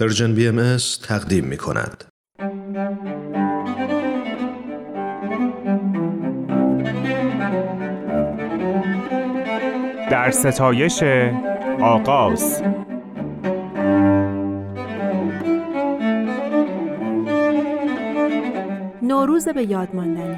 پرژن بی ام تقدیم می کند. در ستایش آغاز نوروز به یاد ماندنی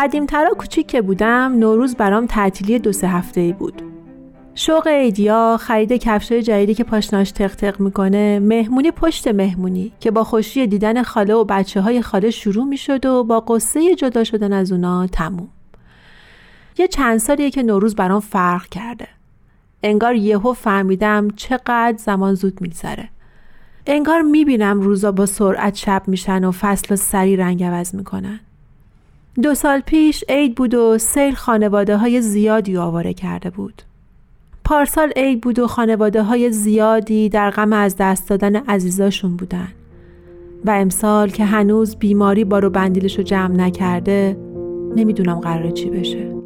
قدیمترا کوچیک که بودم نوروز برام تعطیلی دو سه هفته ای بود. شوق ایدیا خرید کفشای جدیدی که پاشناش تق تق می‌کنه مهمونی پشت مهمونی که با خوشی دیدن خاله و بچه های خاله شروع می‌شد و با قصه جدا شدن از اونا تموم. یه چند سالیه که نوروز برام فرق کرده. انگار یهو فهمیدم چقدر زمان زود میگذره. انگار می‌بینم روزا با سرعت شب میشن و فصل سری رنگ عوض می‌کنن. دو سال پیش عید بود و سیل خانواده های زیادی آواره کرده بود. پارسال عید بود و خانواده های زیادی در غم از دست دادن عزیزاشون بودن. و امسال که هنوز بیماری بارو بندیلش جمع نکرده نمی‌دونم قراره چی بشه.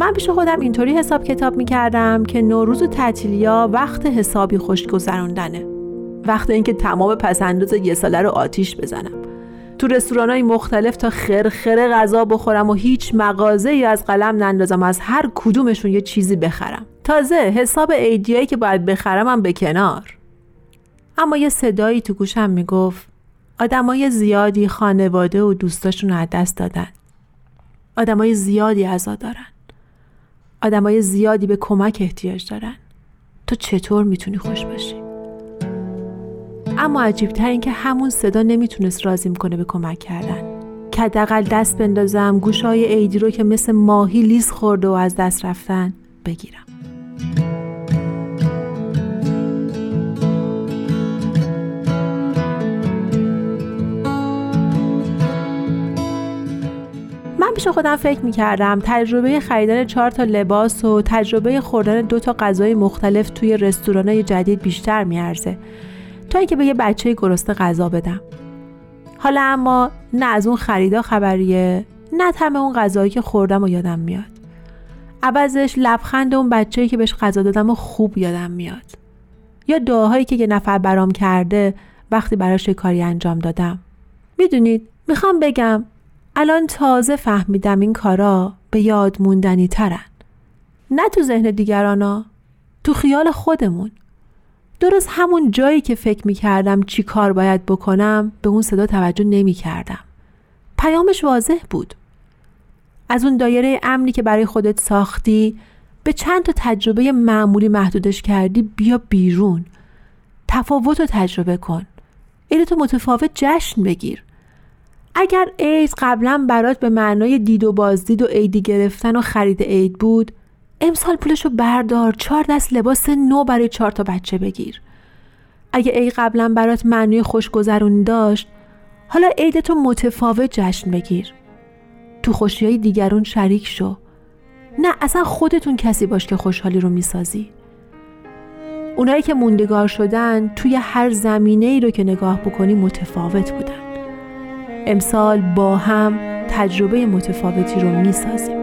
من پیش خودم اینطوری حساب کتاب می‌کردم که نوروز و تعطیلیا وقت حسابی خوش گذروندنه وقت اینکه تمام پسنداز یه ساله رو آتیش بزنم. تو های مختلف تا خرخره غذا بخورم و هیچ مغازه ای از قلم نندازم از هر کدومشون یه چیزی بخرم. تازه حساب ایدیایی که باید بخرمم به کنار. اما یه صدایی تو گوشم می‌گفت آدمای زیادی خانواده و دوستاشون از دست دادن. آدمای زیادی عزا دارن. آدمای زیادی به کمک احتیاج دارن. تو چطور می‌تونی خوش باشی؟ اما عجیبتر این که همون صدا نمی‌تونست رازیم کنه به کمک کردن. که حداقل دست بندازم گوشای عیدی رو که مثل ماهی لیز خورده و از دست رفتن بگیرم. پیش خودم فکر می‌کردم تجربه خریدن چهار تا لباس و تجربه خوردن دو تا غذای مختلف توی رستورانای جدید بیشتر میارزه. تا اینکه به یه بچه گرسنه غذا بدم. حالا اما نه از اون خریدا خبریه نه تم اون غذایی که خوردم و یادم میاد. عوضش لبخند اون بچه‌ای که بهش غذا دادم و خوب یادم میاد. یا دعاهایی که یه نفر برام کرده وقتی براش کاری انجام دادم. می‌دونید می‌خوام بگم الان تازه فهمیدم این کارا به یاد موندنی ترن. نه تو ذهن دیگرانا تو خیال خودمون درست همون جایی که فکر می کردم چی کار باید بکنم به اون صدا توجه نمی کردم. پیامش واضح بود. از اون دایره امنی که برای خودت ساختی به چند تا تجربه معمولی محدودش کردی بیا بیرون. تفاوت رو تجربه کن. تو متفاوت جشن بگیر. اگر عید قبلا برات به معنای دید و بازدید و عیدی گرفتن و خرید عید بود امسال پولشو بردار چهار دست لباس نو برای چهار تا بچه بگیر. اگه عید قبلا برات معنای خوشگذرونی داشت حالا عیدتو متفاوت جشن بگیر. تو خوشی های دیگرون شریک شو. نه اصلا خودتون کسی باش که خوشحالی رو می‌سازی. اونایی که موندگار شدن توی هر زمینه ای رو که نگاه بکنی متفاوت بودن. امسال با هم تجربه متفاوتی رو می‌سازیم.